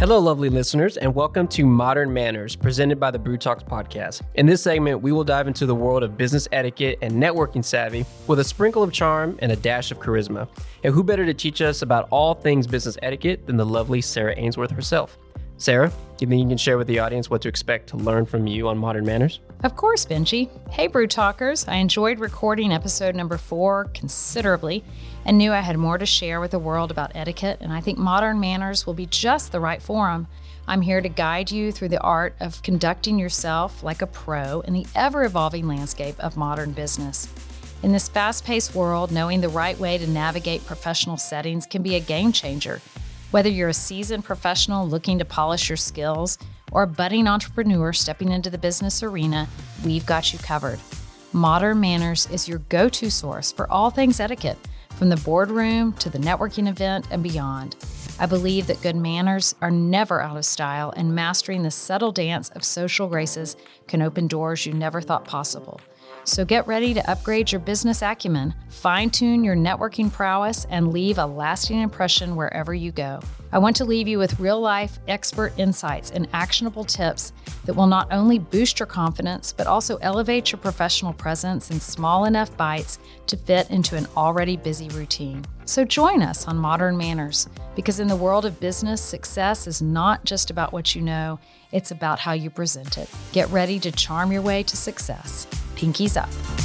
Hello, lovely listeners, and welcome to Modern Manners, presented by the BRUTalks podcast. In this segment, we will dive into the world of business etiquette and networking savvy with a sprinkle of charm and a dash of charisma. And who better to teach us about all things business etiquette than the lovely Sarah Ainsworth herself? Sarah, do you think you can share with the audience what to expect to learn from you on Modern Manners? Of course, Benji. Hey, Brew Talkers. I enjoyed recording episode number four considerably and knew I had more to share with the world about etiquette, and I think Modern Manners will be just the right forum. I'm here to guide you through the art of conducting yourself like a pro in the ever evolving landscape of modern business. In this fast paced world, knowing the right way to navigate professional settings can be a game changer. Whether you're a seasoned professional looking to polish your skills or a budding entrepreneur stepping into the business arena, we've got you covered. Modern Manners is your go to source for all things etiquette, from the boardroom to the networking event and beyond. I believe that good manners are never out of style, and mastering the subtle dance of social graces can open doors you never thought possible. So get ready to upgrade your business acumen, fine tune your networking prowess, and leave a lasting impression wherever you go. I want to leave you with real life expert insights and actionable tips that will not only boost your confidence, but also elevate your professional presence in small enough bites to fit into an already busy routine. So join us on Modern Manners, because in the world of business, success is not just about what you know, it's about how you present it. Get ready to charm your way to success. Pinkies up.